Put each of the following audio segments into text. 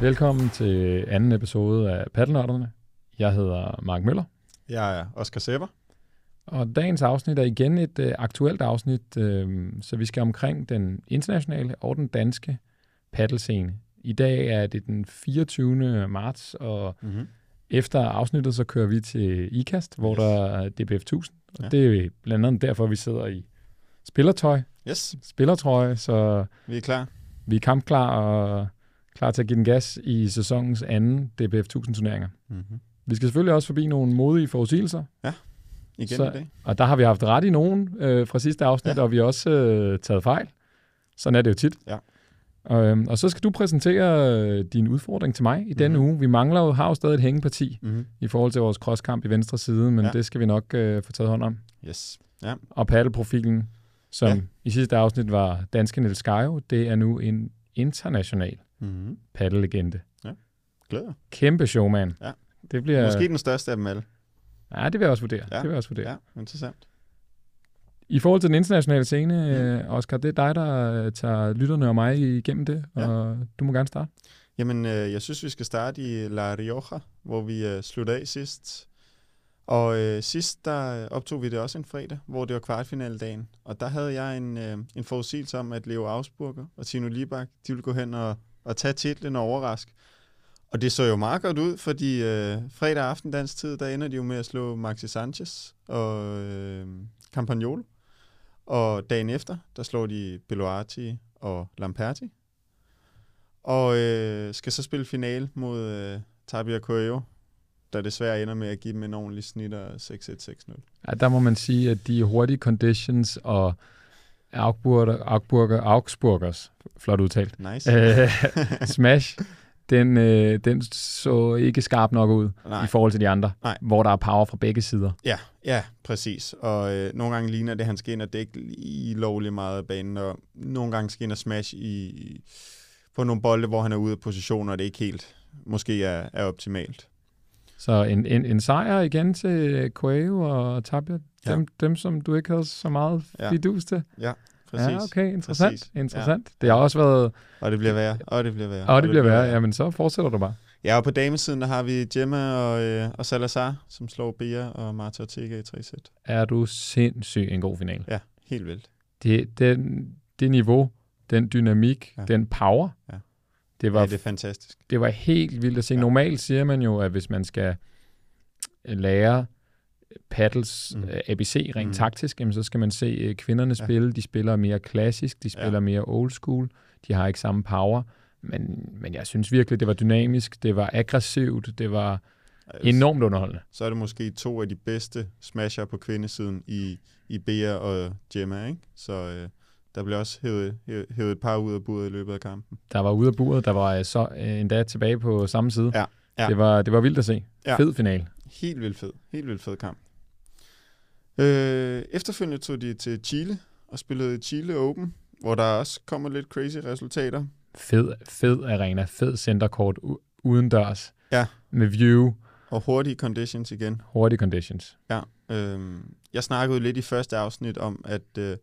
Velkommen til anden episode af Paddelnørderne. Jeg hedder Mark Møller, Jeg er Oscar Sepper. og dagens afsnit er igen et øh, aktuelt afsnit, øh, så vi skal omkring den internationale og den danske paddelscene. I dag er det den 24. marts, og Mm-hmm. efter afsnittet så kører vi til IKAST, hvor Yes. der er DBF 1000. Og Ja. det er blandt andet derfor, vi sidder i spillertøj, Yes, spillertrøje, så vi er klar. vi er kampklar og klar til at give den gas i sæsonens anden DBF 1000 turneringer. Mm-hmm. Vi skal selvfølgelig også forbi nogle modige forudsigelser, Igen Så- i dag. og der har vi haft ret i nogen øh, fra sidste afsnit, ja. Ja. og vi har også øh, taget fejl. Sådan er det jo tit. Ja. Og, øhm, og så skal du præsentere øh, din udfordring til mig i denne Mhm. uge. Vi mangler jo, har jo stadig et hængeparti Mm-hmm. i forhold til vores crosskamp i venstre side, men ja. Ja. det skal vi nok øh, få taget hånd om. Yes. Ja. Og paddelprofilen, som ja. Ja. i sidste afsnit var danske Niels Gajo, det er nu en international Mm-hmm. paddellegende. Glæder. Kæmpe showman. Ja. Det bliver... Måske den største af dem alle. Ja, det vil jeg også vurdere. Ja. Det vil jeg også vurdere. Ja, interessant. I forhold til den internationale scene, øh, Oscar, det er dig, der øh, tager lytterne og mig igennem det, Ja. og du må gerne starte. Jamen, øh, jeg synes, vi skal starte i La Rioja, hvor vi øh, sluttede af sidst. Og øh, sidst, der optog vi det også en fredag, hvor det var kvartfinaledagen. Og der havde jeg en, øh, en forudsigelse om, at Leo Ausburger og Tino Libak, de ville gå hen og, og tage titlen og overraske. Og det så jo meget godt ud, fordi øh, fredag aften dansk tid, der ender de jo med at slå Maxi Sanchez og øh, Campagnolo. Og dagen efter, der slår de Beloati og Lamperti. Og øh, skal så spille final mod øh, Tabia Coelho, der desværre ender med at give dem en ordentlig snitter 6-1-6-0. Ja, der må man sige, at de hurtige conditions og Augsburger, Augsburger, Augsburgers, flot udtalt, Nice. øh, smash, den, øh, den så ikke skarp nok ud Nej. i forhold til de andre, Nej. hvor der er power fra begge sider. Ja, ja, præcis. Og øh, nogle gange ligner det, han skal ind og dække lige lovlig meget af banen, og nogle gange skal ind og smash i, på nogle bolde, hvor han er ude af position, og det ikke helt måske er, er optimalt. Så en, en, en sejr igen til Coelho og Tabia, Ja. dem, dem som du ikke havde så meget Ja. fidus til. Præcis. Ja, okay, interessant. Præcis. interessant. Det har også været, Og det bliver værre, og det bliver værre. og det bliver værre, jamen så fortsætter du bare. Ja, og på damesiden, der har vi Gemma og, øh, og Salazar, som slår Bea og Marta Ortega i 3 sæt. Er du sindssyg en god final. Ja, helt vildt. Det, den, det niveau, den dynamik, ja. Ja. den power, Ja. Det, var, Ja, det er fantastisk. det var helt vildt at se. Ja. Normalt siger man jo, at hvis man skal lære paddles mm. Mm. ABC rent mm. Taktisk, jamen, så skal man se øh, kvinderne Ja. spille. De spiller mere klassisk, de spiller Ja. mere old school, de har ikke samme power. Men, men jeg synes virkelig, det var dynamisk, det var aggressivt, det var enormt underholdende. Så er det måske to af de bedste smasher på kvindesiden i, i Bea og Gemma, ikke? Så øh, der bliver også hævet, hævet, et par ud af buret i løbet af kampen. Der var ude af buret, der var øh, så øh, endda tilbage på samme side. Ja, ja. Det, var, det var vildt at se. Ja. Fed finale. Helt vildt fed. Helt vildt fed kamp. Øh, efterfølgende tog de til Chile og spillede Chile Open, hvor der også kommer lidt crazy resultater. Fed, fed arena, fed centercourt u- uden dørs. Ja. Med view, Og hurtige conditions igen. hurtige conditions. Ja, øhm, jeg snakkede lidt i første afsnit om, at øh,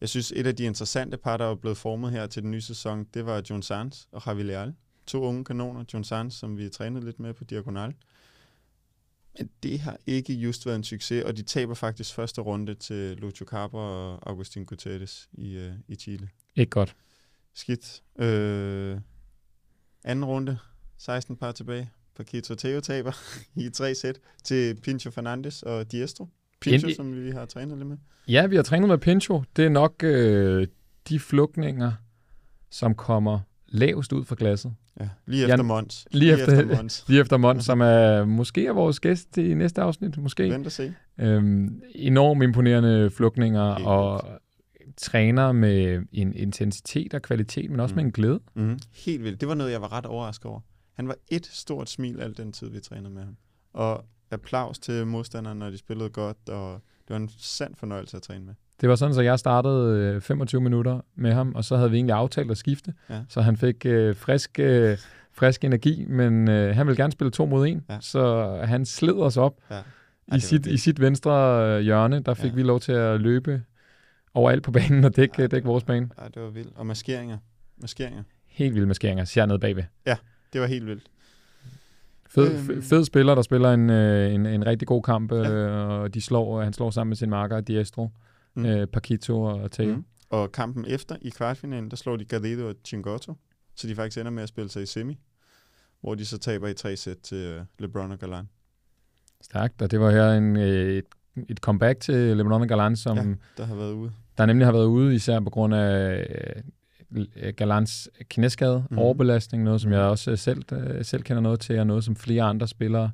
jeg synes, et af de interessante par, der er blevet formet her til den nye sæson, det var John Sands og Javi Leal. To unge kanoner. John Sands, som vi trænede lidt med på Diagonal. Men det har ikke just været en succes, og de taber faktisk første runde til Lucio Carper og Agustin Gutierrez i, øh, i Chile. Ikke godt. Skidt. Øh, anden runde, 16 par tilbage. Paquito Teo taber i tre sæt til Pincho Fernandes og Diestro. Pincho, Ind- som vi har trænet lidt med. Ja, vi har trænet med Pincho. Det er nok øh, de flugtninger, som kommer lavest ud fra glasset. Ja, lige efter Mons. lige efter- Mons. Lige efter Mons, som er måske er vores gæst i næste afsnit. Måske. Vent og se. Øhm, enormt imponerende flugtninger Helt og træner med en intensitet og kvalitet, men også Mm. med en glæde. Mm. Helt vildt. Det var noget, jeg var ret overrasket over. Han var et stort smil al den tid, vi trænede med ham. Og applaus til modstanderne, når de spillede godt, og det var en sand fornøjelse at træne med. Det var sådan, så jeg startede øh, 25 minutter med ham, og så havde vi egentlig aftalt at skifte, Ja. så han fik øh, frisk, øh, frisk energi, men øh, han ville gerne spille to mod en, Ja. så han sled os op Ja. i, var sit, i sit venstre øh, hjørne. Der fik Ja. vi lov til at løbe overalt på banen og dække, Ja, dække vores bane. Ja, det var vildt. Og maskeringer. Maskeringer. Helt vilde maskeringer, ser ned bagved. Ja. det var helt vildt. Fed, øhm. fed spiller, der spiller en, øh, en, en rigtig god kamp, ja. øh, og de slår, han slår sammen med sin marker, Diestro, mm. øh, Paquito og Teo. Mm. Og kampen efter i kvartfinalen, der slår de Garrido og Chingotto, så de faktisk ender med at spille sig i semi, hvor de så taber i tre sæt til øh, LeBron og Galan. Stærkt, og det var her en, øh, et, et comeback til LeBron og Galan, som ja, der har været ude. Der nemlig har været ude, især på grund af øh, Galans knæskade, mm. overbelastning, noget som jeg også selv, selv kender noget til, og noget som flere andre spillere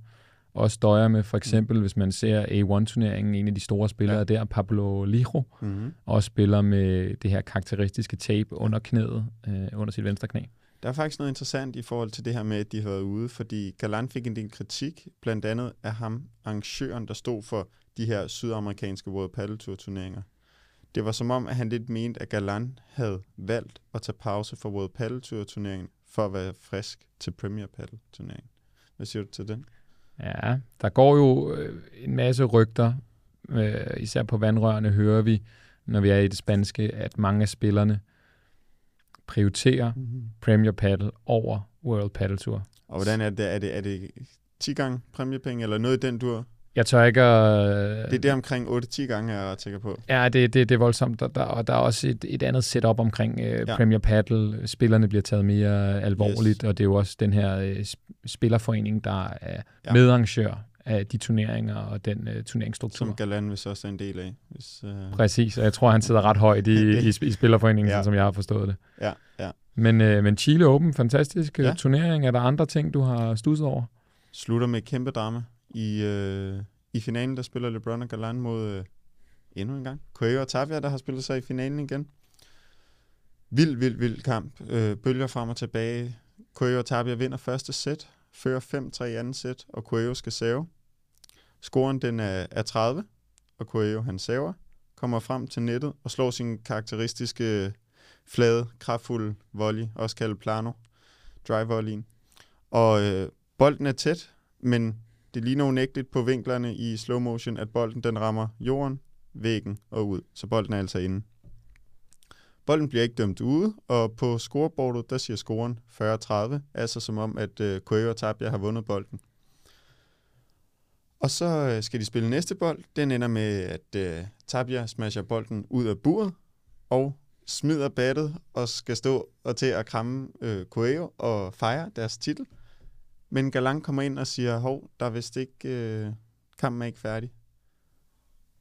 også døjer med. For eksempel, mm. hvis man ser A1-turneringen, en af de store spillere ja. der, Pablo Lijo, mm. også spiller med det her karakteristiske tape under knæet, øh, under sit venstre knæ. Der er faktisk noget interessant i forhold til det her med, at de har været ude, fordi Galan fik en del kritik, blandt andet af ham, arrangøren, der stod for de her sydamerikanske World Paddle Tour turneringer. Det var som om, at han lidt mente, at Galan havde valgt at tage pause for World Paddle Tour turneringen for at være frisk til Premier Paddle turneringen. Hvad siger du til den? Ja, der går jo øh, en masse rygter, øh, især på vandrørene hører vi, når vi er i det spanske, at mange af spillerne prioriterer mm-hmm. Premier Paddle over World Paddle Tour. Og hvordan er det? Er det, er det 10 gange præmiepenge, eller noget i den dur? Jeg tør ikke at... Det er det omkring 8-10 gange, jeg er sikker på. Ja, det, det, det er voldsomt. Der, der, og der er også et, et andet setup omkring uh, ja. Premier Paddle. Spillerne bliver taget mere alvorligt, yes. og det er jo også den her uh, spillerforening, der er ja. medarrangør af de turneringer og den uh, turneringsstruktur. Som Galan hvis også er en del af. Hvis, uh... Præcis, og jeg tror, han sidder ret højt i, i, i spillerforeningen, ja. som jeg har forstået det. Ja, ja. Men, uh, men Chile Open, fantastisk ja. turnering. Er der andre ting, du har studset over? Slutter med kæmpe drama i... øh, i finalen, der spiller LeBron og Galan mod øh, endnu en gang Coelho og Tapia, der har spillet sig i finalen igen. Vild, vild, vild kamp. Øh, bølger frem og tilbage. Coelho og Tapia vinder første sæt, fører 5-3 i anden sæt, og Coelho skal save. Scoren den er, er 30, og Coelho han saver, kommer frem til nettet og slår sin karakteristiske øh, flade, kraftfulde volley, også kaldet plano, drive volleyen. Og øh, bolden er tæt, men det ligner unægteligt på vinklerne i slow motion, at bolden den rammer jorden, væggen og ud. Så bolden er altså inde. Bolden bliver ikke dømt ude, og på scoreboardet, der siger scoren 40-30, altså som om, at uh, og Tapia har vundet bolden. Og så øh, skal de spille næste bold. Den ender med, at uh, Tapia smasher bolden ud af buret, og smider battet og skal stå og til at kramme uh, Coelho og fejre deres titel. Men Galang kommer ind og siger, hov, der er vist ikke, øh, kampen er ikke færdig.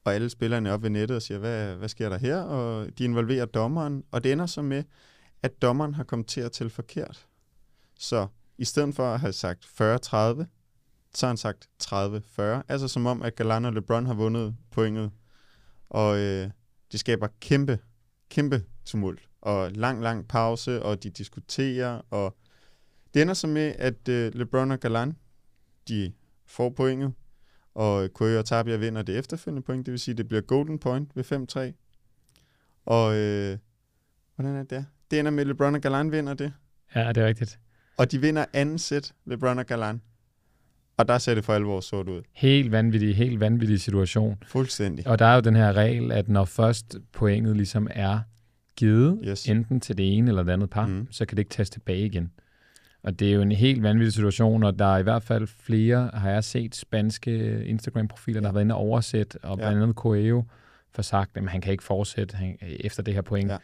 Og alle spillerne er oppe ved nettet og siger, hvad, hvad sker der her? Og de involverer dommeren, og det ender så med, at dommeren har kommet til at tælle forkert. Så i stedet for at have sagt 40-30, så har han sagt 30-40. Altså som om, at Galan og LeBron har vundet pointet. Og øh, det skaber kæmpe, kæmpe tumult. Og lang, lang pause, og de diskuterer, og det ender så med, at uh, LeBron og Galan, de får pointet, og Koyo og Tabia vinder det efterfølgende point, det vil sige, at det bliver golden point ved 5-3. Og øh, hvordan er det Det ender med, at LeBron og Galan vinder det. Ja, det er rigtigt. Og de vinder anden sæt, LeBron og Galan. Og der ser det for alvor sort ud. Helt vanvittig, helt vanvittig situation. Fuldstændig. Og der er jo den her regel, at når først pointet ligesom er givet, yes. enten til det ene eller det andet par, mm. så kan det ikke tages tilbage igen. Og det er jo en helt vanvittig situation, og der er i hvert fald flere, har jeg set, spanske Instagram-profiler, der har været inde og oversæt, og blandt andet Coelho for sagt, at han kan ikke fortsætte han, efter det her point. Ja.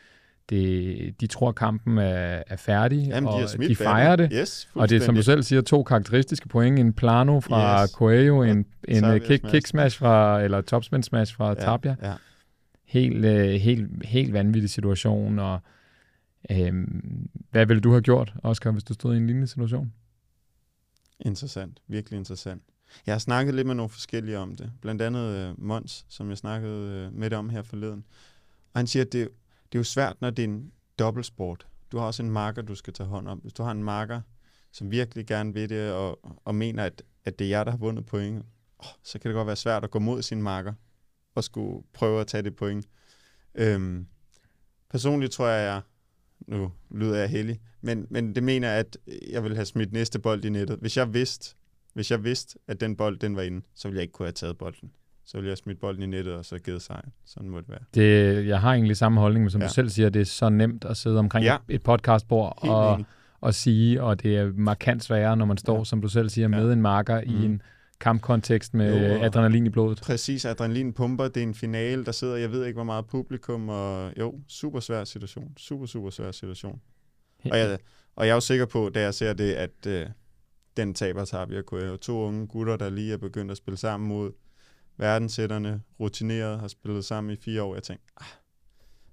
Det, de tror, at kampen er, er færdig, Jamen, og de, de fejrer det. Yes, og det er, som du selv siger, to karakteristiske point. En plano fra yes. Coelho, en, en uh, kick, kick smash fra, eller topspin smash fra ja, Tapia. Ja. Helt, uh, helt, helt vanvittig situation, og Øhm, hvad ville du have gjort, Oscar, hvis du stod i en lignende situation? Interessant. Virkelig interessant. Jeg har snakket lidt med nogle forskellige om det. Blandt andet uh, Mons, som jeg snakkede uh, med det om her forleden. Og han siger, at det, det er jo svært, når det er en dobbeltsport. Du har også en marker, du skal tage hånd om. Hvis du har en marker, som virkelig gerne vil det, og, og mener, at, at det er jer, der har vundet point, oh, så kan det godt være svært at gå mod sin marker, og skulle prøve at tage det point. Øhm, personligt tror jeg, jeg nu lyder jeg heldig, men, men det mener at jeg vil have smidt næste bold i nettet. Hvis jeg vidste, hvis jeg vidste, at den bold den var inde, så ville jeg ikke kunne have taget bolden. Så ville jeg smidt bolden i nettet, og så givet sejren. Sådan må det være. Det, jeg har egentlig samme holdning, men som ja. du selv siger, det er så nemt at sidde omkring ja. et, podcastbord og, at sige, og det er markant sværere, når man står, ja. som du selv siger, med ja. en marker mm. i en kampkontekst med jo, adrenalin i blodet. Præcis, adrenalin pumper, det er en finale, der sidder, jeg ved ikke, hvor meget publikum, og jo, super svær situation. Super, super svær situation. Ja. Og, jeg, og jeg er jo sikker på, da jeg ser det, at øh, den taber Tabia jo To unge gutter, der lige er begyndt at spille sammen mod verdenssætterne, rutineret, har spillet sammen i fire år. Jeg tænkte, ah,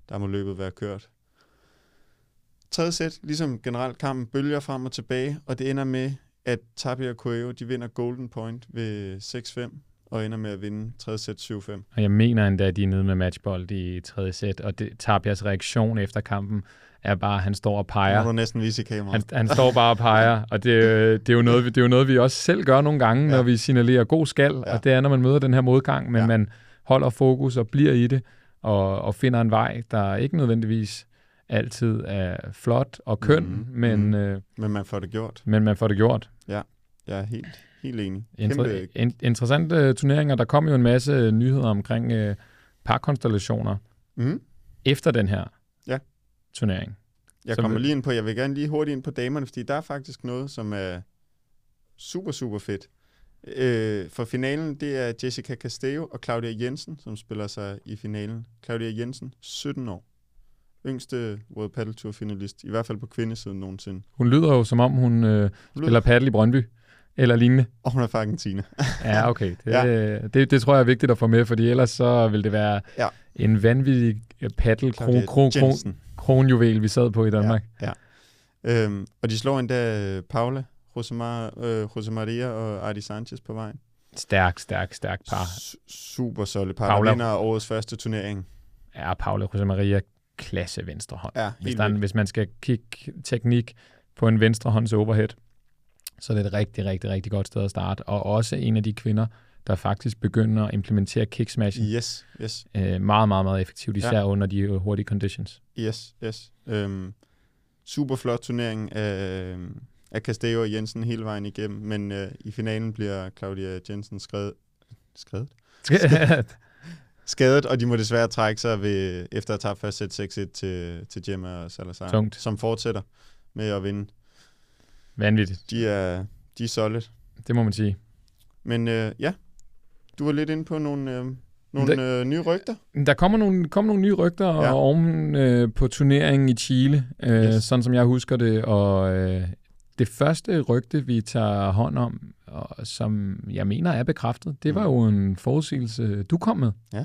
der må løbet være kørt. Tredje sæt, ligesom generelt kampen, bølger frem og tilbage, og det ender med, at Tapia og Coelho, de vinder Golden Point ved 6-5, og ender med at vinde tredje sæt 7-5. Og jeg mener endda, at de er nede med matchbold i tredje sæt, og det, Tapias reaktion efter kampen er bare, at han står og peger. Du næsten vise i kameraet. Han, han står bare og peger, og det, det, er jo noget, det er jo noget, vi også selv gør nogle gange, ja. når vi signalerer god skal, ja. og det er, når man møder den her modgang, men ja. man holder fokus og bliver i det, og, og finder en vej, der ikke nødvendigvis altid er flot og køn, mm, men, mm. Øh, men man får det gjort. Men man får det gjort. Ja, jeg er helt, helt enig. Inter- in- interessante turneringer. Der kom jo en masse nyheder omkring øh, parkonstellationer mm. efter den her ja. turnering. Jeg kommer lige ind på, jeg vil gerne lige hurtigt ind på damerne, fordi der er faktisk noget, som er super, super fedt. Øh, for finalen, det er Jessica Castello og Claudia Jensen, som spiller sig i finalen. Claudia Jensen, 17 år. Yngste World Paddle Tour finalist, i hvert fald på kvindesiden nogensinde. Hun lyder jo, som om hun øh, spiller paddle i Brøndby eller lignende. Og hun er fra Argentina. ja, okay. Det, ja. Det, det tror jeg er vigtigt at få med, fordi ellers så vil det være ja. en vanvittig paddle kron, kron, kron, kronjuvel, vi sad på i Danmark. Ja, ja. Øhm, og de slår endda Paula, Rosemar, øh, Jose Maria og Ardi Sanchez på vejen. Stærk, stærk, stærk par. S- super solid par. Paula vinder årets første turnering. Ja, Paula Jose Maria, klasse venstre hånd. Ja, hvis, der, hvis man skal kigge teknik på en venstre hånds overhead, så er det et rigtig, rigtig, rigtig godt sted at starte. Og også en af de kvinder, der faktisk begynder at implementere kick smashing. Yes, yes. Øh, meget, meget, meget effektivt, især ja. under de hurtige conditions. Yes, yes. Øhm, super flot turnering af, af Castello og Jensen hele vejen igennem, men øh, i finalen bliver Claudia Jensen skrevet, skrevet? Skadet. og de må desværre trække sig ved, efter at have tabt først sæt 6-1 til, til Gemma og Salazar, Tungt. som fortsætter med at vinde. Vanvittigt. De er, de er solid. Det må man sige. Men øh, ja, du var lidt inde på nogle, øh, nogle der, øh, nye rygter. Der kommer nogle, kommer nogle nye rygter ja. oven øh, på turneringen i Chile, øh, yes. sådan som jeg husker det. Og øh, det første rygte, vi tager hånd om, og som jeg mener er bekræftet, det mm. var jo en forudsigelse, du kom med. Ja.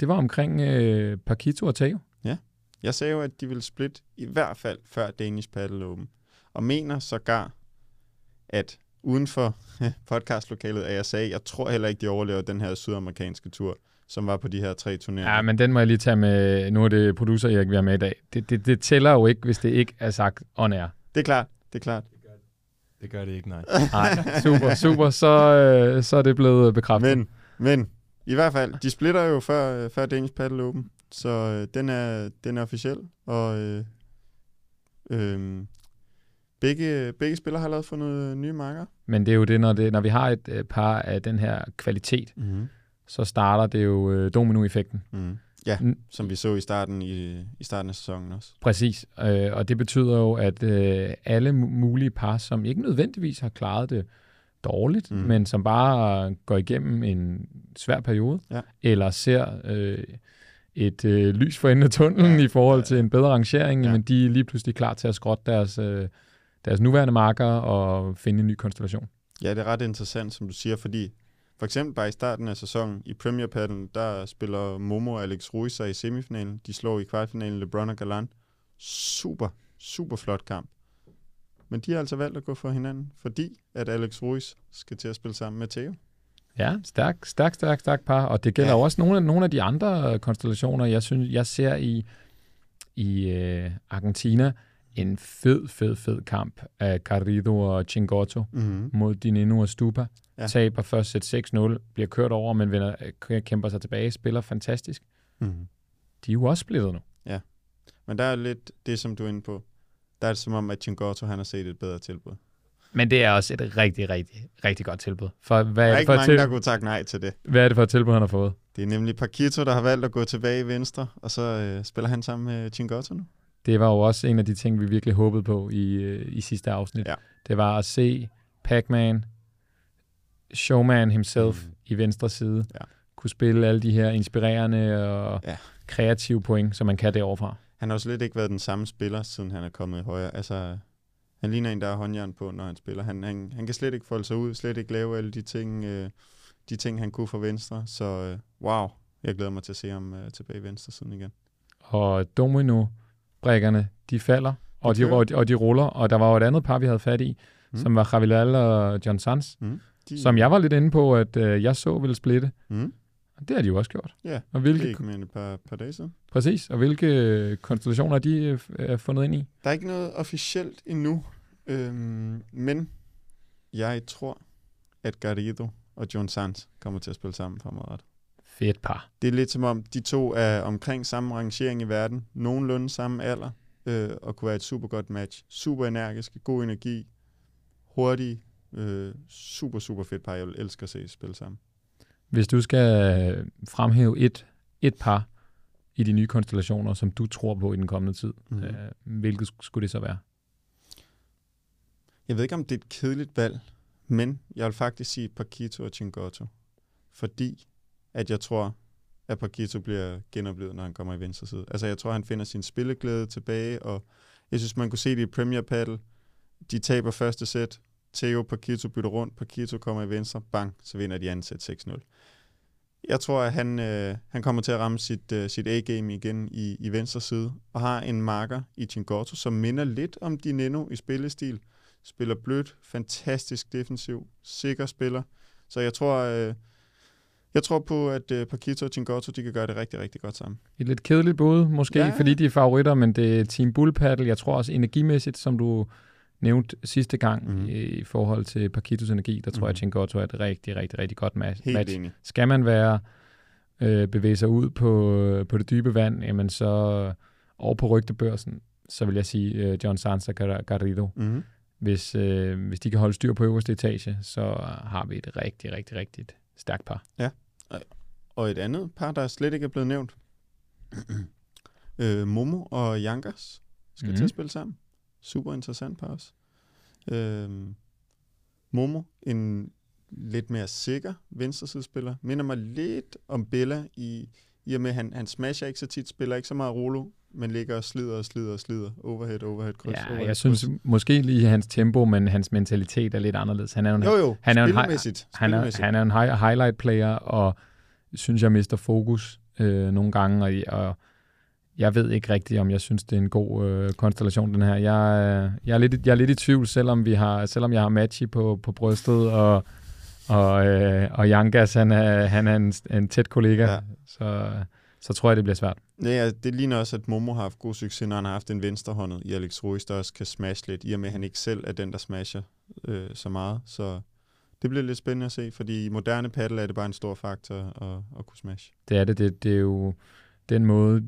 Det var omkring øh, Paquito og Teo. Ja. Jeg sagde jo, at de ville splitte i hvert fald før Danish Paddle Open. Og mener sågar, at uden for podcastlokalet, at jeg sagde, at jeg tror heller ikke, de overlever den her sydamerikanske tur, som var på de her tre turneringer. Ja, men den må jeg lige tage med, nu er det producer Erik, vi har med i dag. Det, det, det tæller jo ikke, hvis det ikke er sagt on air. Det er klart, det er klart. Det gør det ikke, nej. nej, super, super. Så, øh, så er det blevet bekræftet. Men, men i hvert fald, de splitter jo før, før Danish Paddle Open, så øh, den, er, den er officiel, og øh, øh, begge, begge spillere har lavet for noget nye marker. Men det er jo det, når, det, når vi har et øh, par af den her kvalitet, mm. så starter det jo øh, dominoeffekten. Mm. Ja, som vi så i starten i, i starten af sæsonen også. Præcis, øh, og det betyder jo, at øh, alle mulige par, som ikke nødvendigvis har klaret det dårligt, mm. men som bare går igennem en svær periode, ja. eller ser øh, et øh, lys for enden af tunnelen ja. i forhold til en bedre rangering, ja. men de er lige pludselig klar til at skrotte deres, øh, deres nuværende marker og finde en ny konstellation. Ja, det er ret interessant, som du siger, fordi for eksempel bare i starten af sæsonen i Premier Padden, der spiller Momo og Alex Ruiz sig i semifinalen. De slår i kvartfinalen LeBron og Galan. Super, super flot kamp. Men de har altså valgt at gå for hinanden, fordi at Alex Ruiz skal til at spille sammen med Theo. Ja, stærk, stærk, stærk, stærk par. Og det gælder ja. også nogle af, nogle af de andre konstellationer, jeg synes, jeg ser i, i øh, Argentina en fed, fed, fed kamp af Garrido og Chingotto mm-hmm. mod Dineno og Stupa. Ja. Taber først sæt 6-0, bliver kørt over, men vinder, kæmper sig tilbage, spiller fantastisk. Mm-hmm. De er jo også splittet nu. Ja, men der er lidt det, som du er inde på. Der er det som om, at Chingotto han har set et bedre tilbud. Men det er også et rigtig, rigtig, rigtig godt tilbud. For hvad der er, er ikke for mange, til... der kunne takke nej til det. Hvad er det for et tilbud, han har fået? Det er nemlig Paquito, der har valgt at gå tilbage i venstre, og så øh, spiller han sammen med Chingotto nu. det var jo også en af de ting, vi virkelig håbede på i, øh, i sidste afsnit. Ja. Det var at se Pac-Man, showman himself Mm. i venstre side, Ja. kunne spille alle de her inspirerende og Ja. kreative point, som man kan derovre Han har jo slet ikke været den samme spiller, siden han er kommet i højre. Altså, han ligner en, der har håndjern på, når han spiller. Han, han, han kan slet ikke folde sig ud, slet ikke lave alle de ting, øh, de ting han kunne fra venstre. Så øh, wow, jeg glæder mig til at se ham øh, tilbage i venstre siden igen. Og domino-brækkerne, de falder, og de, og, de, og de ruller. Og der var jo et andet par, vi havde fat i, Mm. som var Javilal og John Sanz, Mm. De, som jeg var lidt inde på, at øh, jeg så ville splitte. Mm. Og det har de jo også gjort. Ja, Og det hvilke, gik med et par, par dage siden. præcis, og hvilke øh, konstellationer er de øh, er fundet ind i? Der er ikke noget officielt endnu, øhm, men jeg tror, at Garrido og John Sanz kommer til at spille sammen fremadrettet. Fedt par. Det er lidt som om, de to er omkring samme rangering i verden, nogenlunde samme alder, øh, og kunne være et super godt match. Super energiske, god energi, hurtige, øh, super, super fedt par. Jeg vil elske at se spille sammen. Hvis du skal fremhæve et, et par i de nye konstellationer, som du tror på i den kommende tid, mm. øh, hvilket skulle det så være? Jeg ved ikke, om det er et kedeligt valg, men jeg vil faktisk sige Paquito og Chingotto. Fordi at jeg tror, at Paquito bliver genoplevet, når han kommer i venstre side. Altså jeg tror, han finder sin spilleglæde tilbage, og jeg synes, man kunne se det i Premier Paddle. De taber første sæt, Theo Paquito bytter rundt, Paquito kommer i venstre, bang, så vinder de anden sæt 6-0. Jeg tror, at han, øh, han kommer til at ramme sit, øh, sit A-game igen i, i venstre side, og har en marker i Chingotto, som minder lidt om Dineno i spillestil, spiller blødt, fantastisk defensiv, sikker spiller. Så jeg tror, øh, jeg tror på, at øh, Paquito og Chingotto, de kan gøre det rigtig, rigtig godt sammen. Et lidt kedeligt bud, måske, Ja. fordi de er favoritter, men det er Team Bull Paddle. Jeg tror også energimæssigt, som du nævnte sidste gang Mhm. mm. i forhold til Paquitos energi, der tror jeg, Mhm. at Chingotto er et rigtig, rigtig, rigtig godt match. Helt match. enig. Skal man være øh, bevæge sig ud på, på det dybe vand, jamen så over på rygtebørsen, så vil jeg sige øh, John Gar- Garrido. Mm-hmm. Hvis, øh, hvis de kan holde styr på øverste etage, så har vi et rigtig, rigtig, rigtig stærkt par. Og et andet par, der slet ikke er blevet nævnt. øh, Momo og Jankers skal mm-hmm. til Mhm. at spille sammen. Super interessant par også. Øh, Momo, en lidt mere sikker venstresidespiller, minder mig lidt om Bella i, i og med, at han, han smasher ikke så tit, spiller ikke så meget rolo, men ligger og slider og slider og slider. Overhead, overhead, kryds, Ja, overhead, jeg synes kryds. måske lige hans tempo, men hans mentalitet er lidt anderledes. Han er jo en, Jo, jo, han er en han er, han er en hi- highlight player, og synes, jeg mister fokus øh, nogle gange, og, og jeg ved ikke rigtigt, om jeg synes, det er en god øh, konstellation, den her. Jeg, øh, jeg, er lidt, jeg er lidt i tvivl, selvom, vi har, selvom jeg har Matchy på, på brystet, og, og, øh, og Jankas, han er, han er en, en tæt kollega, Ja. ja. så, så tror jeg, det bliver svært. Ja, det ligner også, at Momo har haft god succes, når han har haft en venstrehåndet i Alex Ruiz, der også kan smash lidt, i og med, at han ikke selv er den, der smasher øh, så meget. Så det bliver lidt spændende at se, fordi i moderne paddle er det bare en stor faktor at, at kunne smash. Det er det. Det, det er jo den måde,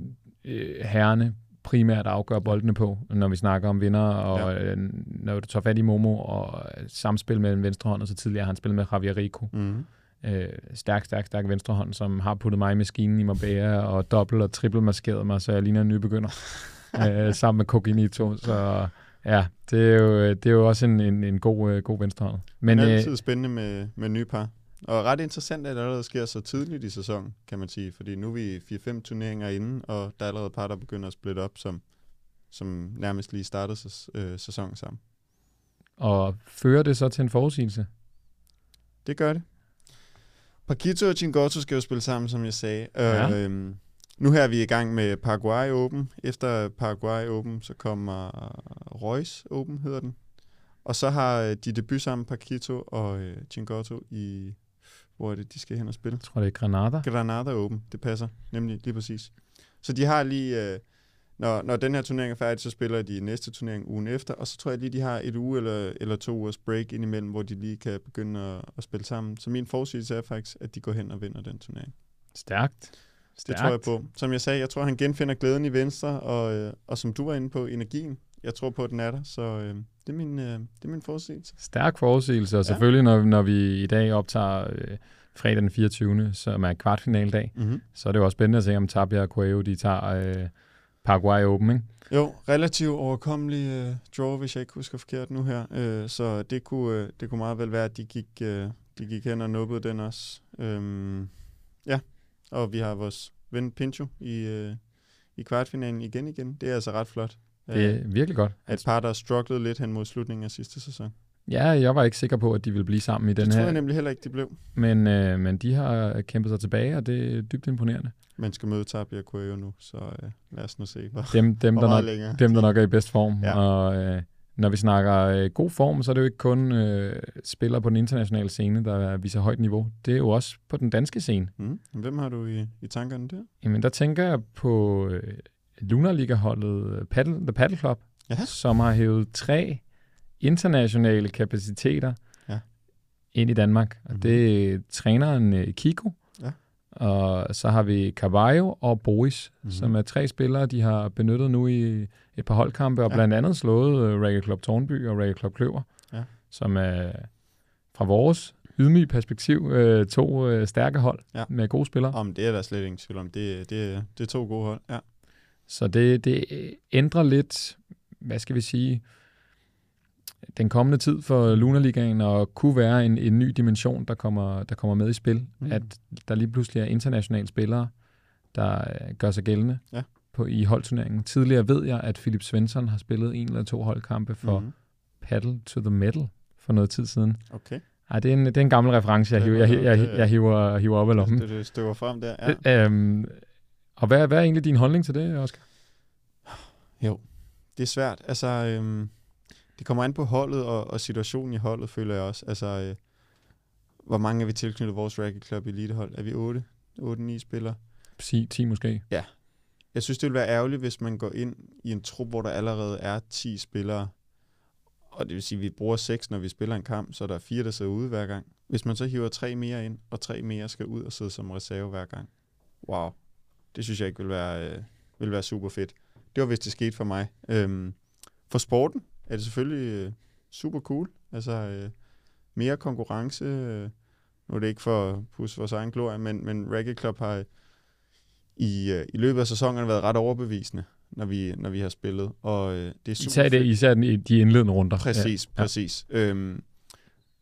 øh, herrene primært afgør boldene på, når vi snakker om vinder, og ja. øh, når du tager fat i Momo og øh, samspil med en venstrehånd, og så tidligere har han spillet med Javier Rico. Mm-hmm. Øh, stærk, stærk, stærk venstrehånd, som har puttet mig i maskinen i Marbella, og dobbelt og triple maskeret mig, så jeg ligner en nybegynder, øh, sammen med Coginito. Så ja, det er jo, det er jo også en, en, en god, øh, god venstrehånd. Men Men det er øh, altid spændende med, med nye par. Og ret interessant, at det allerede sker så tidligt i sæsonen, kan man sige. Fordi nu er vi 4-5 turneringer inde, og der er allerede par, der begynder at splitte op, som, som nærmest lige startede sæs, øh, sæsonen sammen. og fører det så til en forudsigelse? Det gør det. Paquito og Chingotto skal jo spille sammen, som jeg sagde. Ja. Øh, øhm, nu her er vi i gang med Paraguay Open. Efter Paraguay Open, så kommer Royce Open, hedder den. Og så har øh, de debut sammen, Paquito og øh, Chingotto, i... Hvor er det, de skal hen og spille? Jeg tror, det er Granada. Granada Open, det passer nemlig lige præcis. Så de har lige, øh, når, når den her turnering er færdig, så spiller de næste turnering ugen efter, og så tror jeg lige, de har et uge eller, eller to ugers break indimellem, hvor de lige kan begynde at, at spille sammen. Så min forudsigelse er faktisk, at de går hen og vinder den turnering. Stærkt. Det Stærkt. tror jeg på. Som jeg sagde, jeg tror, han genfinder glæden i venstre, og, øh, og som du var inde på, energien. Jeg tror på, at den er der, så øh, det, er min, øh, det er min forudsigelse. Stærk forudsigelse, og Ja. selvfølgelig, når, når vi i dag optager øh, fredag den 24., som er kvartfinaldag, Mm-hmm. så er det jo også spændende at se, om Tapia og Coelho, de tager, øh, Paraguay Open, ikke? Jo, relativt overkommelig uh, draw, hvis jeg ikke husker forkert nu her. Uh, så det kunne, uh, det kunne meget vel være, at de gik, uh, de gik hen og nubbede den også. Um, ja, og vi har vores ven Pincho i, uh, i kvartfinalen igen igen. Det er altså ret flot. Det er virkelig godt. Et par, der strugglede lidt hen mod slutningen af sidste sæson. Ja, jeg var ikke sikker på, at de ville blive sammen i den det her. tror jeg nemlig heller ikke, de blev. Men, øh, men de har kæmpet sig tilbage, og det er dybt imponerende. Man skal møde Tabia Coelho nu, så øh, lad os nu se, hvor, Dem, dem, hvor der, nok, længere. dem der nok er i bedst form. Ja. Og øh, når vi snakker øh, god form, så er det jo ikke kun øh, spillere på den internationale scene, der viser højt niveau. Det er jo også på den danske scene. Mm. Hvem har du i, i tankerne der? Jamen, der tænker jeg på øh, Lunar Liga-holdet øh, Paddle, The Paddle Club, Ja. som har hævet tre internationale kapaciteter Ja. ind i Danmark. Og Mhm. det er træneren øh, Kiko, Ja. og så har vi Carvalho og Boris, Mhm. mm. som er tre spillere, de har benyttet nu i et par holdkampe, og Ja. blandt andet slået uh, Club Tornby og Ragga Club Kløver, Ja. som er fra vores ydmyge perspektiv øh, to øh, stærke hold Ja. med gode spillere. Om det er der slet ingen tvivl om. Det, det, det er to gode hold. Ja. Så det, det ændrer lidt, hvad skal vi sige, den kommende tid for Lunaligaen og kunne være en, en ny dimension, der kommer, der kommer med i spil. Mm. At der lige pludselig er internationale spillere, der øh, gør sig gældende Ja. på, i holdturneringen. Tidligere ved jeg, at Philip Svensson har spillet en eller to holdkampe for mm. Paddle to the Metal for noget tid siden. Okay. Ej, det, er en, det er en gammel reference, jeg, hiver, jeg, jeg, jeg, jeg hiver, hiver op af lommen. Det, det støver frem der. Ja. Øhm, og hvad, hvad er egentlig din holdning til det, Oscar? Det er svært. Altså, øhm, det kommer an på holdet og, og situationen i holdet, føler jeg også. Altså, øh, hvor mange er vi tilknyttet vores Raggy Club Elitehold? Er vi 8? 8-9 spillere? 10, 10 måske. Jeg synes, det ville være ærgerligt, hvis man går ind i en trup, hvor der allerede er 10 spillere, og det vil sige, at vi bruger 6, når vi spiller en kamp, så der er fire, der sidder ude hver gang. Hvis man så hiver tre mere ind, og tre mere skal ud og sidde som reserve hver gang. Wow. Det synes jeg ikke vil være, øh, vil være super fedt. Det var, hvis det skete for mig. Øhm, for sporten er det selvfølgelig øh, super cool. Altså øh, mere konkurrence. Øh, nu er det ikke for at pusse vores egen glorie, men, men Raggy Club har i, øh, i løbet af sæsonen været ret overbevisende, når vi, når vi har spillet. Og øh, det er super Især, det, især den, i de indledende runder. Præcis, Ja. ja. præcis. Øhm,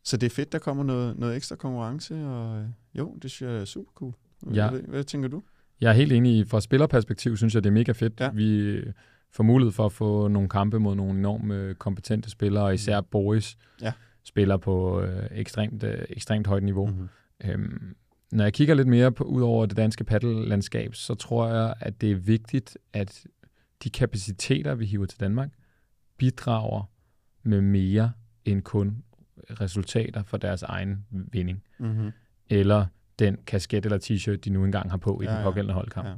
så det er fedt, der kommer noget, noget ekstra konkurrence, og øh, jo, det synes jeg er super cool. Ja. Hvad, hvad tænker du? Jeg er helt enig i, fra spillerperspektiv synes jeg, det er mega fedt. Ja. Vi får mulighed for at få nogle kampe mod nogle enormt øh, kompetente spillere, og især Boris Ja. spiller på øh, ekstremt, øh, ekstremt højt niveau. Mm. Mm-hmm. Øhm, når jeg kigger lidt mere på ud over det danske paddellandskab, så tror jeg, at det er vigtigt, at de kapaciteter, vi hiver til Danmark, bidrager med mere end kun resultater for deres egen vinding. Mm-hmm. eller den kasket eller t-shirt, de nu engang har på i Ja, den pågældende holdkamp. Ja.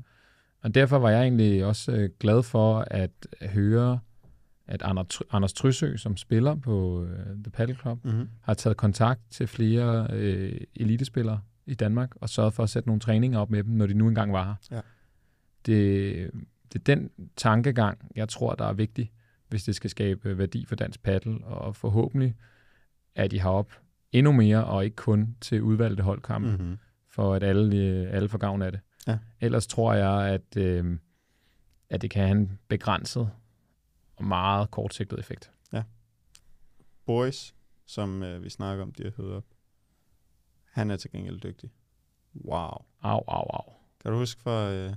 Og derfor var jeg egentlig også øh, glad for at høre, at Anders, Try- Anders Trysø, som spiller på øh, The Paddle Club, Mm-hmm. har taget kontakt til flere øh, elitespillere i Danmark og sørget for at sætte nogle træninger op med dem, når de nu engang var her. Ja. Det, det er den tankegang, jeg tror, der er vigtig, hvis det skal skabe værdi for dansk paddle, og forhåbentlig er de herop endnu mere, og ikke kun til udvalgte holdkampe, mm. Mm-hmm. For at alle, øh, alle får gavn af det. Ja. Ellers tror jeg, at, øh, at det kan have en begrænset og meget kortsigtet effekt. Boys, som øh, vi snakker om, de har hørt op. Han er til gengæld dygtig. Wow. Au, au, au. Kan du huske for... Øh,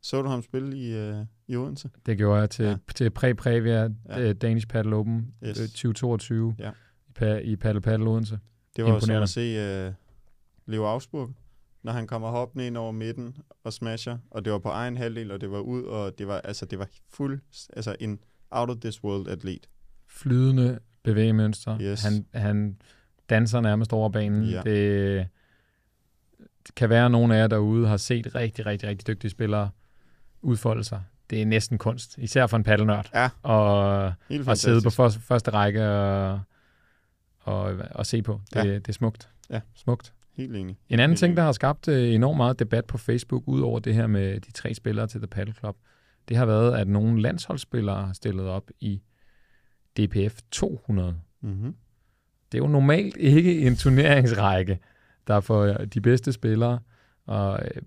så du ham spille i, øh, i Odense? Det gjorde jeg til, Ja. ja. til Præ-Previa Ja. ja. Danish Paddle Open Yes. yes. 2022 Ja. i, pa- i Paddle Paddle Odense. Det var som at se øh, Leo Augsburg, når han kommer hoppende ind over midten og smasher, og det var på egen halvdel, og det var ud, og det var, altså, det var fuld, altså en out of this world atlet. Flydende bevægemønster. Yes. Han, han danser nærmest over banen. Ja. Det, det kan være, at nogle af jer derude har set rigtig, rigtig, rigtig dygtige spillere udfolde sig. Det er næsten kunst, især for en paddelnørd. Ja. Og at sidde på første, række og, og, og se på. Det, ja. det er smukt. Ja. Smukt. Helt enig. En anden Helt ting, der har skabt øh, enormt meget debat på Facebook, ud over det her med de tre spillere til The Paddle Club, det har været, at nogle landsholdsspillere har stillet op i DPF 200. Mm-hmm. Det er jo normalt ikke en turneringsrække, der får de bedste spillere. Og øh,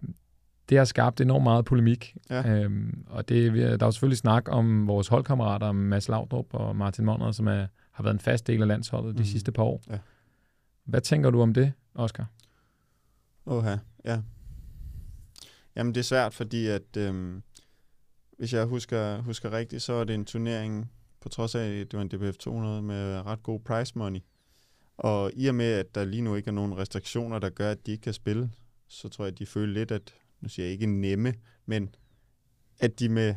det har skabt enormt meget polemik. Ja. Øhm, og det, der er jo selvfølgelig snak om vores holdkammerater, Mads Laudrup og Martin Monrad, som er, har været en fast del af landsholdet de Mhm. sidste par år. Ja. Hvad tænker du om det, Oscar? Oha, ja. Jamen, det er svært, fordi at, øhm, hvis jeg husker, husker rigtigt, så er det en turnering, på trods af, at det var en DBF 200 med ret god prize money. Og i og med, at der lige nu ikke er nogen restriktioner, der gør, at de ikke kan spille, så tror jeg, at de føler lidt, at, nu siger jeg ikke nemme, men at de med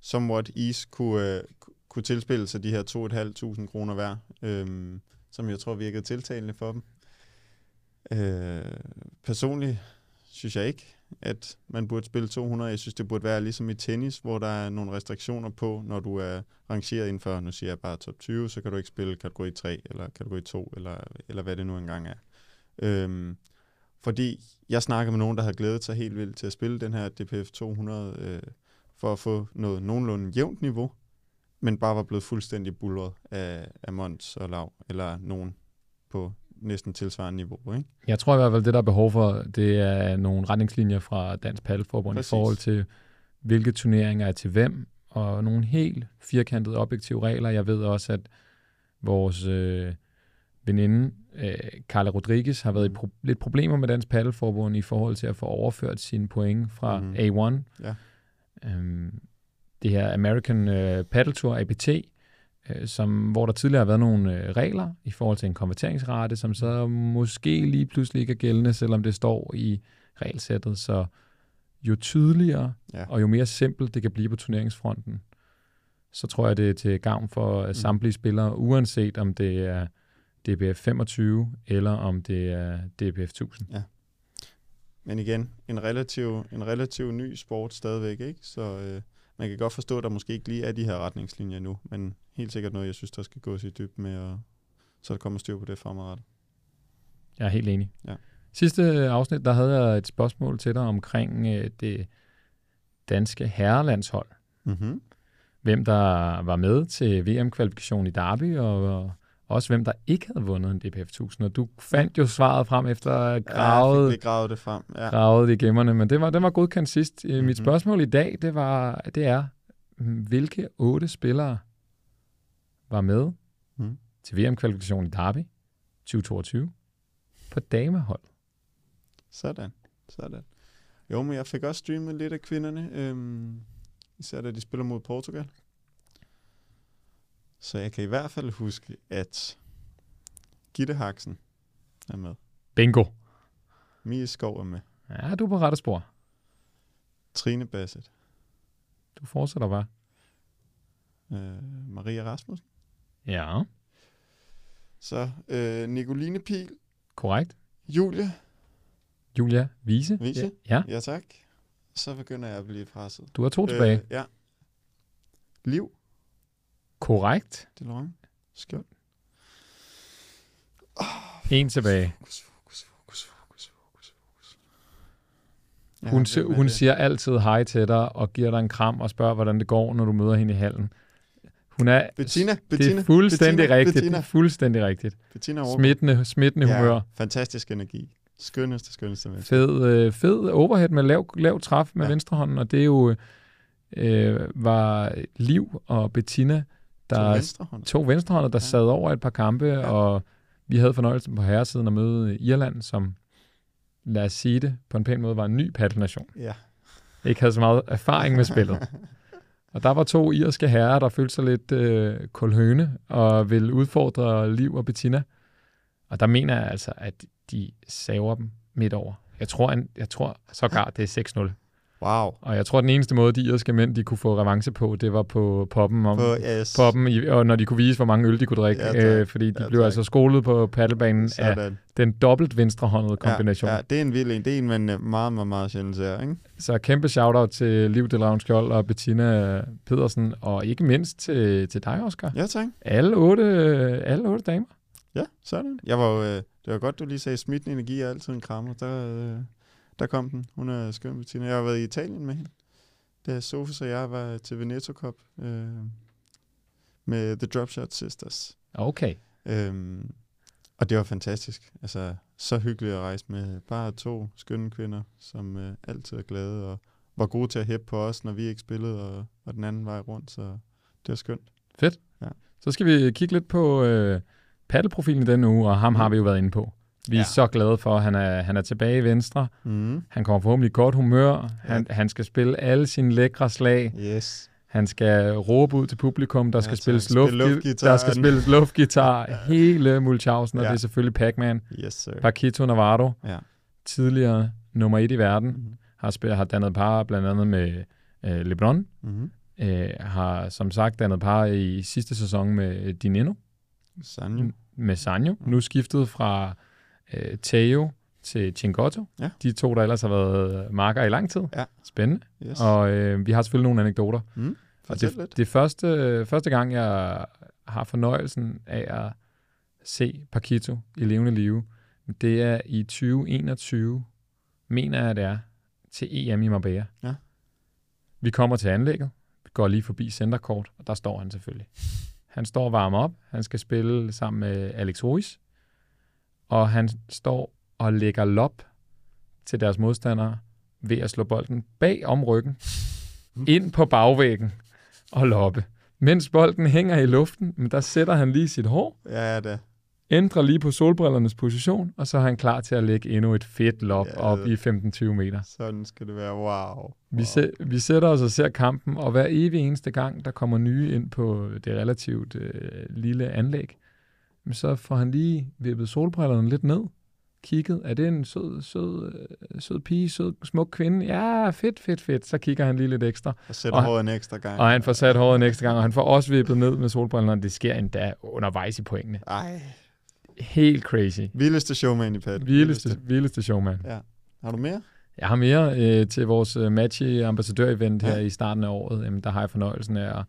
somewhat ease kunne, øh, kunne tilspille sig de her 2.500 kroner hver, øhm, som jeg tror virkede tiltalende for dem. Øh, personligt synes jeg ikke, at man burde spille 200. Jeg synes, det burde være ligesom i tennis, hvor der er nogle restriktioner på, når du er rangeret inden for, nu siger jeg bare top 20, så kan du ikke spille kategori 3 eller kategori 2, eller, eller hvad det nu engang er. Øhm, fordi jeg snakker med nogen, der har glædet sig helt vildt til at spille den her DPF 200, øh, for at få noget nogenlunde jævnt niveau, men bare var blevet fuldstændig bulret af, af Mons og Lav, eller nogen på næsten tilsvarende niveau. Ikke? Jeg tror i hvert fald, det der er behov for, det er nogle retningslinjer fra Dansk Paddelforbund i forhold til, hvilke turneringer er til hvem, og nogle helt firkantede objektive regler. Jeg ved også, at vores øh, veninde, øh, Carla Rodriguez, har været i pro- lidt problemer med Dansk Paddelforbund i forhold til at få overført sine point fra Mhm. A1. Ja. Øhm, det her American øh, Paddle Tour, APT, som, hvor der tidligere har været nogle øh, regler i forhold til en konverteringsrate, som så måske lige pludselig ikke er gældende, selvom det står i regelsættet. Så jo tydeligere Ja. og jo mere simpelt det kan blive på turneringsfronten, så tror jeg, det er til gavn for mm. samtlige spillere, uanset om det er DBF 25 eller om det er DBF 1000. Men igen, en relativ, en relativ ny sport stadigvæk, ikke? Så øh, man kan godt forstå, at der måske ikke lige er de her retningslinjer nu, men helt sikkert noget, jeg synes, der skal gås i dybden med, og så der kommer styr på det fremadrettet. Jeg er helt enig. Ja. Sidste afsnit, der havde jeg et spørgsmål til dig omkring øh, det danske herrelandshold. Mm-hmm. Hvem der var med til VM-kvalifikation i Derby, og, og også hvem der ikke havde vundet en DBF 1000. Og du fandt jo svaret frem efter have Ja, jeg gravet, gravet det frem. Ja. gravet i gemmerne, men det var, det var godkendt sidst. Mm-hmm. Mit Mhm. spørgsmål i dag, det, var, det er, hvilke otte spillere var med Mm. til VM-kvalifikation i Derby 2022 på damehold? Sådan, sådan. Jo, men jeg fik også streamet lidt af kvinderne, øhm, især da de spiller mod Portugal. Så jeg kan i hvert fald huske, at Gitte Haksen er med. Bingo. Mie Skov er med. Ja, du er på rette spor. Trine Bassett. Du fortsætter bare. Øh, Maria Rasmussen. Ja, Så øh, Nicoline Pil. korrekt. Julia. Julia Vise. Vise? Ja, Ja, tak. Så begynder jeg at blive presset. du har to tilbage. Øh, ja. Liv. Korrekt. DeLong. Skjold. En tilbage. Fokus, fokus, fokus, fokus, fokus, fokus. Ja, Hun, si- er hun det? siger altid hej til dig og giver dig en kram og spørger, hvordan det går, når du møder hende i hallen. Hun er, Bettina, det Bettina, er fuldstændig Bettina, rigtigt. Bettina. Fuldstændig rigtigt. Bettina Aarhus. Smittende, smittende ja, humør. fantastisk energi. Skønneste, skønneste menneske. Fed, øh, fed overhead med lav, lav træf med. Ja. venstrehånden, og det er jo øh, var Liv og Bettina, Der der venstre hånd. to venstrehånder, der ja. Sad over et par kampe, ja. Og vi havde fornøjelsen på herresiden at møde Irland, som, lad os sige det, på en pæn måde var en ny paddelnation. Ja. Ikke havde så meget erfaring med spillet. Og der var to irske herrer, der følte sig lidt øh, kulhøne og ville udfordre Liv og Bettina. Og der mener jeg altså, at de saver dem midt over. Jeg tror, en, jeg tror sågar, det er 6-0. Wow. Og jeg tror, den eneste måde, de irske mænd de kunne få revanche på, det var på poppen, om, På yes. poppen i, og når de kunne vise, hvor mange øl de kunne drikke. Ja, øh, fordi de Ja, blev tak. altså skolet på paddelbanen af Sådan. den dobbelt venstrehåndede kombination. Ja, Ja, det er en vild en. Det er en, man øh, meget, meget, meget sjældent ser, ikke? Så kæmpe shout-out til Liv Delavn Skjold og Bettina Pedersen, og ikke mindst til, til dig, Oscar. Ja, tak. Alle otte, alle otte damer. Ja, sådan. Jeg var øh, det var godt, du lige sagde, smittende energi er altid en krammer. Der, øh, der kom den. Hun er skøn, Bettina. Jeg har været i Italien med hende. Da Sofus og jeg var til Veneto Cup øh, med The Dropshot Sisters. Okay. Øhm, Og det var fantastisk. Altså, så hyggeligt at rejse med bare to skønne kvinder, som øh, altid er glade og var gode til at hæppe på os, når vi ikke spillede, og, og den anden vej rundt, så det var skønt. Fedt. Ja. Så skal vi kigge lidt på øh, paddelprofilen i denne uge, og ham har vi jo været inde på. Vi er Ja. så glade for, at han er, han er tilbage i venstre. Mm. Han kommer forhåbentlig i godt humør. Han, han skal spille alle sine lækre slag. Yes. Han skal råbe ud til publikum. Der Ja, skal spilles, Spil luftgi- luftgitaren. der skal spilles luftgitar. Hele Mulchausen, og Ja. det er selvfølgelig Pac-Man. Yes, sir. Paquito Navarro, Ja. tidligere nummer et i verden, Mm. har, spillet, har dannet par blandt andet med øh, LeBron. Mm. Øh, har som sagt dannet par i sidste sæson med Dineno. Sanjo. med Sanjo. Nu skiftet fra øh, Teo til Chingotto. Ja. De to, der ellers har været marker i lang tid. Ja. Spændende. Yes. Og øh, vi har selvfølgelig nogle anekdoter. mm. Og det, lidt. det første, første gang, jeg har fornøjelsen af at se Paquito i levende live, det er i 2021, mener jeg det er, til EM i Marbella. Ja. Vi kommer til anlægget, vi går lige forbi centercourt, og der står han selvfølgelig. Han står og varmer op, han skal spille sammen med Alex Ruiz, og han står og lægger lop til deres modstandere ved at slå bolden bag om ryggen, ind på bagvæggen og loppe. Mens bolden hænger i luften, men der sætter han lige sit hår, Ja, ja, da. ændrer lige på solbrillernes position, og så er han klar til at lægge endnu et fedt lop Ja, op det- i 15-20 meter. Sådan skal det være. Wow. Vi, wow. sæ- vi sætter os og ser kampen, og hver evig eneste gang, der kommer nye ind på det relativt øh, lille anlæg, men så får han lige vippet solbrillerne lidt ned, kigget, er det en sød, sød, øh, sød pige, sød, smuk kvinde? Ja, fedt, fedt, fedt. Så kigger han lige lidt ekstra, Og sætter og- håret en ekstra gang. og han får sat håret næste gang, og han får også vippet ned med solbrillerne, det sker endda undervejs i pointene. Ej. Helt crazy. Vildeste showman i pad. Vildeste, vildeste showman. Ja. Har du mere? Jeg har mere øh, til vores øh, Matchy ambassadør-event her Ja. i starten af året. Jamen, der har jeg fornøjelsen af at,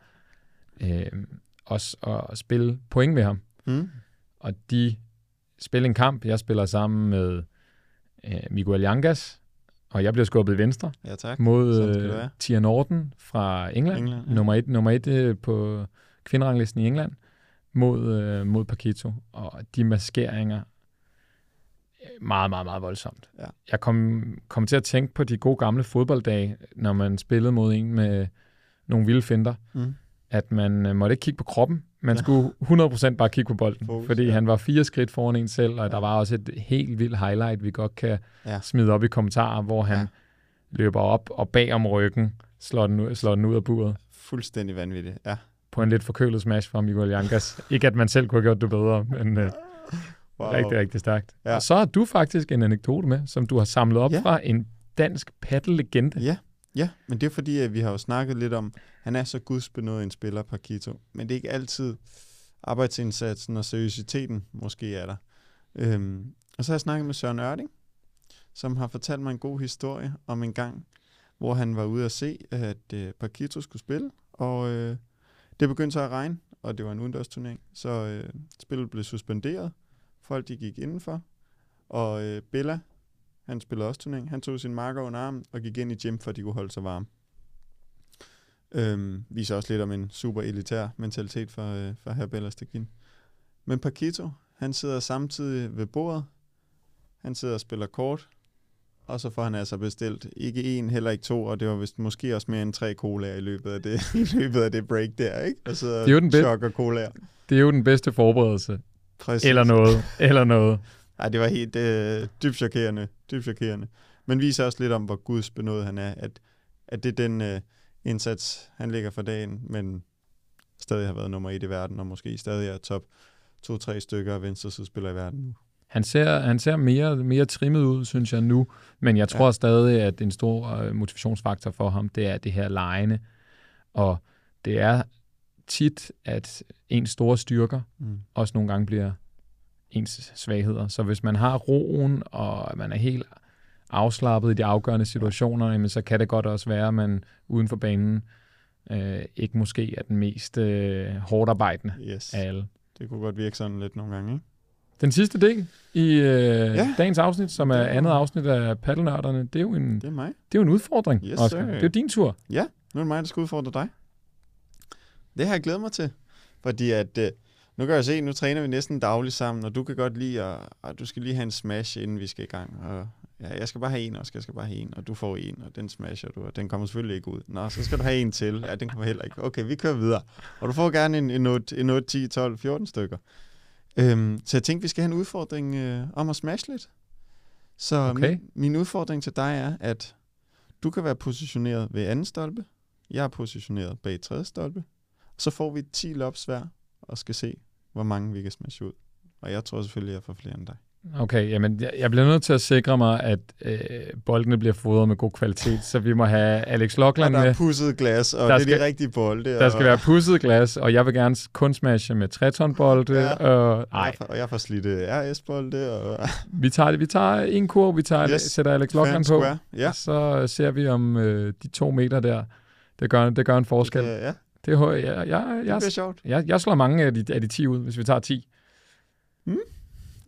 øh, også at spille point med ham. Mm. Og de spiller en kamp. Jeg spiller sammen med øh, Miguel Yangas, og jeg bliver skubbet venstre Ja, tak. mod øh. Tia Norton fra England. England, ja. Nummer et, nummer et øh, på kvinderanglisten i England mod, øh, mod Paquito. Og de maskeringer, meget, meget, meget voldsomt. Ja. Jeg kom, kom til at tænke på de gode gamle fodbolddage, når man spillede mod en med nogle vilde finder, Mm. at man øh, måtte ikke kigge på kroppen, man Ja. skulle 100% bare kigge på bolden, Fokus, fordi ja. han var fire skridt foran en selv, og der var også et helt vildt highlight, vi godt kan Ja. smide op i kommentarer, hvor han Ja. løber op og bag om ryggen, slår den, ud, slår den ud af buret Fuldstændig vanvittigt. Ja. på en lidt forkølet smash fra Miguel Yankas. ikke at man selv kunne have gjort det bedre, men øh, Wow. rigtig, rigtig stærkt. Ja. Og så har du faktisk en anekdote med, som du har samlet op Ja. fra en dansk paddellegende. Ja, ja, men det er fordi, at vi har jo snakket lidt om, han er så gudsbenået en spiller, Paquito, men det er ikke altid arbejdsindsatsen og seriøsiteten måske er der. Øhm, og så har jeg snakket med Søren Ørding, som har fortalt mig en god historie om en gang, hvor han var ude at se, at øh, Paquito skulle spille, og øh, det begyndte så at regne, og det var en udendørsturnering, så øh, spillet blev suspenderet, folk de gik indenfor, og øh, Bella, han spillede også turnering. Han tog sin marker under armen og gik ind i gym, for at de kunne holde sig varme. Øhm, viser også lidt om en super elitær mentalitet for, øh, for herr Bella Stegin. Men Paquito, han sidder samtidig ved bordet. Han sidder og spiller kort. Og så får han altså bestilt ikke en, heller ikke to, og det var vist måske også mere end tre colaer i løbet af det, i løbet af det break der, ikke? Og så Det er jo den bedste- colaer. Det er jo den bedste forberedelse. Præcis. Eller noget. Eller noget. Ej, det var helt øh, dybt chokerende, dybt chokerende. Men viser også lidt om, hvor gudsbenået han er, at, at det er den øh, indsats, han lægger for dagen, men stadig har været nummer et i verden, og måske stadig er top to-tre stykker af venstresidespillere i verden nu. Han ser, han ser mere, mere trimmet ud, synes jeg nu, men jeg tror ja. Ja. stadig, at en stor øh, motivationsfaktor for ham, det er det her lejende. Og det er tit, at ens store styrker Mm. også nogle gange bliver ens svagheder. Så hvis man har roen, og man er helt afslappet i de afgørende situationer, jamen, så kan det godt også være, at man uden for banen øh, ikke måske er den mest øh, hårdt arbejdende Yes, af alle. det kunne godt virke sådan lidt nogle gange, ikke? Den sidste del i øh, ja. Dagens afsnit, som er andet afsnit af Paddelnørderne, det er jo en, Det er mig. det er jo en udfordring, Yes, Oscar. sir. Det er jo din tur. Ja, nu er det mig, der skal udfordre dig. Det har jeg glædet mig til, fordi at øh, nu kan jeg se, nu træner vi næsten dagligt sammen, og du kan godt lide, at, at du skal lige have en smash, inden vi skal i gang. Og ja, jeg skal bare have en, og jeg skal bare have en, og du får en, og den smasher du, og den kommer selvfølgelig ikke ud. Nå, så skal du have en til. Ja, den kommer heller ikke. Okay, vi kører videre. Og du får gerne en, en 8, en 8 10, 12, 14 stykker. Øhm, så jeg tænkte, vi skal have en udfordring øh, om at smash lidt. Så Okay. min, min udfordring til dig er, at du kan være positioneret ved anden stolpe. Jeg er positioneret bag tredje stolpe. Så får vi 10 lobs hver, og skal se, hvor mange vi kan smashe ud. Og jeg tror selvfølgelig, jeg får flere end dig. Okay, jamen jeg, jeg bliver nødt til at sikre mig, at øh, boldene bliver fodret med god kvalitet, så vi må have Alex Lockland der med. er pusset glas, og Der det er skal- de rigtige bolde. Der skal og, være pusset glas, og jeg vil gerne kun smashe med 3 ton bolde. Ja. Ja. Og, ej, jeg får- og jeg får slidte RS-bolde, og vi tager, det. vi tager en kurv, vi tager, Yes. sætter Alex Lockland på. Ja, så ser vi om øh, de to meter der, det gør, det gør en forskel. det, ja, det Det, er, jeg, jeg, jeg, bliver jeg, sjovt. jeg, jeg slår mange af de, af de 10 ud, hvis vi tager 10. Hmm?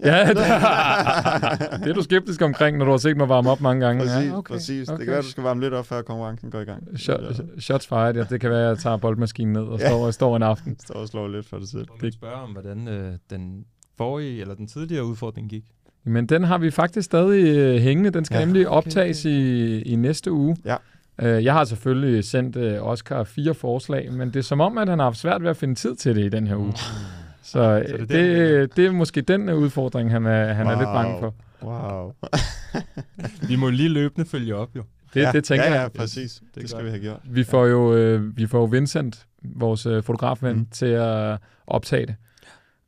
Ja, det, det er du skeptisk omkring, når du har set mig varme op mange gange. Præcis, ja, okay, præcis. Det okay. kan være, du skal varme lidt op, før konkurrencen går i gang. Shot, Ja. shots fired, ja. Det kan være, at jeg tager boldmaskinen ned og Ja. står, står en aften. Står og slår lidt for dig selv. Må man spørge om, hvordan øh, den forrige, eller den tidligere udfordring gik? Men den har vi faktisk stadig øh, hængende. Den skal Ja. nemlig Okay, optages I, i næste uge. Ja. Øh, jeg har selvfølgelig sendt øh, Oscar fire forslag, men det er som om, at han har haft svært ved at finde tid til det i den her uge. Så, øh, Så det er det, den, øh, det, det er måske den øh, udfordring, han er, han er lidt bange Wow. for. Wow. Vi må lige løbende følge op, jo. Det, ja, det tænker ja, ja, jeg. præcis. Det, det skal vi have gjort. Vi får jo, øh, vi får jo Vincent, vores øh, fotografven, Mm. mm. til at optage det.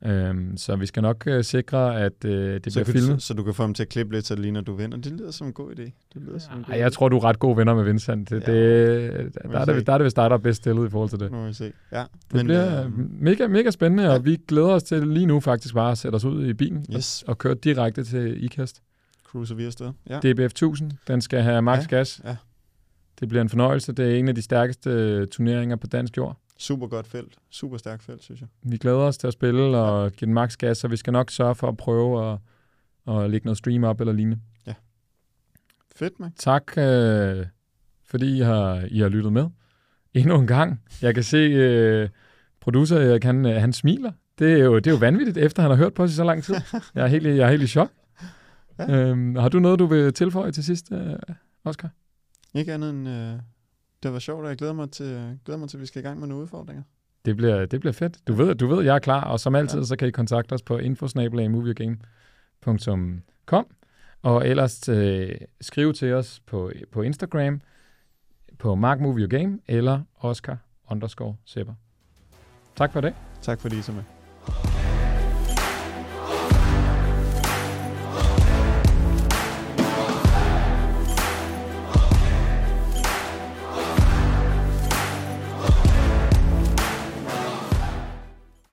Øhm, så vi skal nok øh, sikre, at øh, det så, bliver kan, så, filmet. så du kan få ham til at klippe lidt, så det ligner, du vinder. Det lyder som en god idé. Det lyder som en god Ej, jeg tror, du er ret gode venner med Vincent. Det, Ja. det, der, er det, der er det vist dig, der er bedst stillet i forhold til det. Må vi se. Ja, Det Men, bliver øh, mega, mega spændende, ja. og vi glæder os til lige nu faktisk bare at sætte os ud i bilen Yes. og, og køre direkte til IKAST. cruiser vi afsted. Ja. DBF 1000, den skal have max Ja, gas. ja. Det bliver en fornøjelse. Det er en af de stærkeste øh, turneringer på dansk jord. Super godt felt. Super stærkt felt, synes jeg. Vi glæder os til at spille og give den max gas, så vi skal nok sørge for at prøve at, at lægge noget stream op eller lignende. Fedt, man. Tak, øh, fordi I har, I har lyttet med. Endnu en gang. Jeg kan se, øh, producer Erik, han, øh, han smiler. Det er, jo, det er jo vanvittigt, efter han har hørt på os i så lang tid. Jeg er helt, jeg er helt i chok. Ja. Ja. Øhm, har du noget, du vil tilføje til sidst, øh, Oscar? Ikke andet end, øh, det var sjovt, og jeg glæder mig til, glæder mig til, at vi skal i gang med nogle udfordringer. Det bliver, det bliver fedt. Du ved, du ved, jeg er klar, og som altid, Ja. så kan I kontakte os på infosnabelagmoviegame.com og ellers øh, skrive til os på, på Instagram på markmoviegame eller Oscar underscore Sepper. Tak for det. Tak fordi I så med.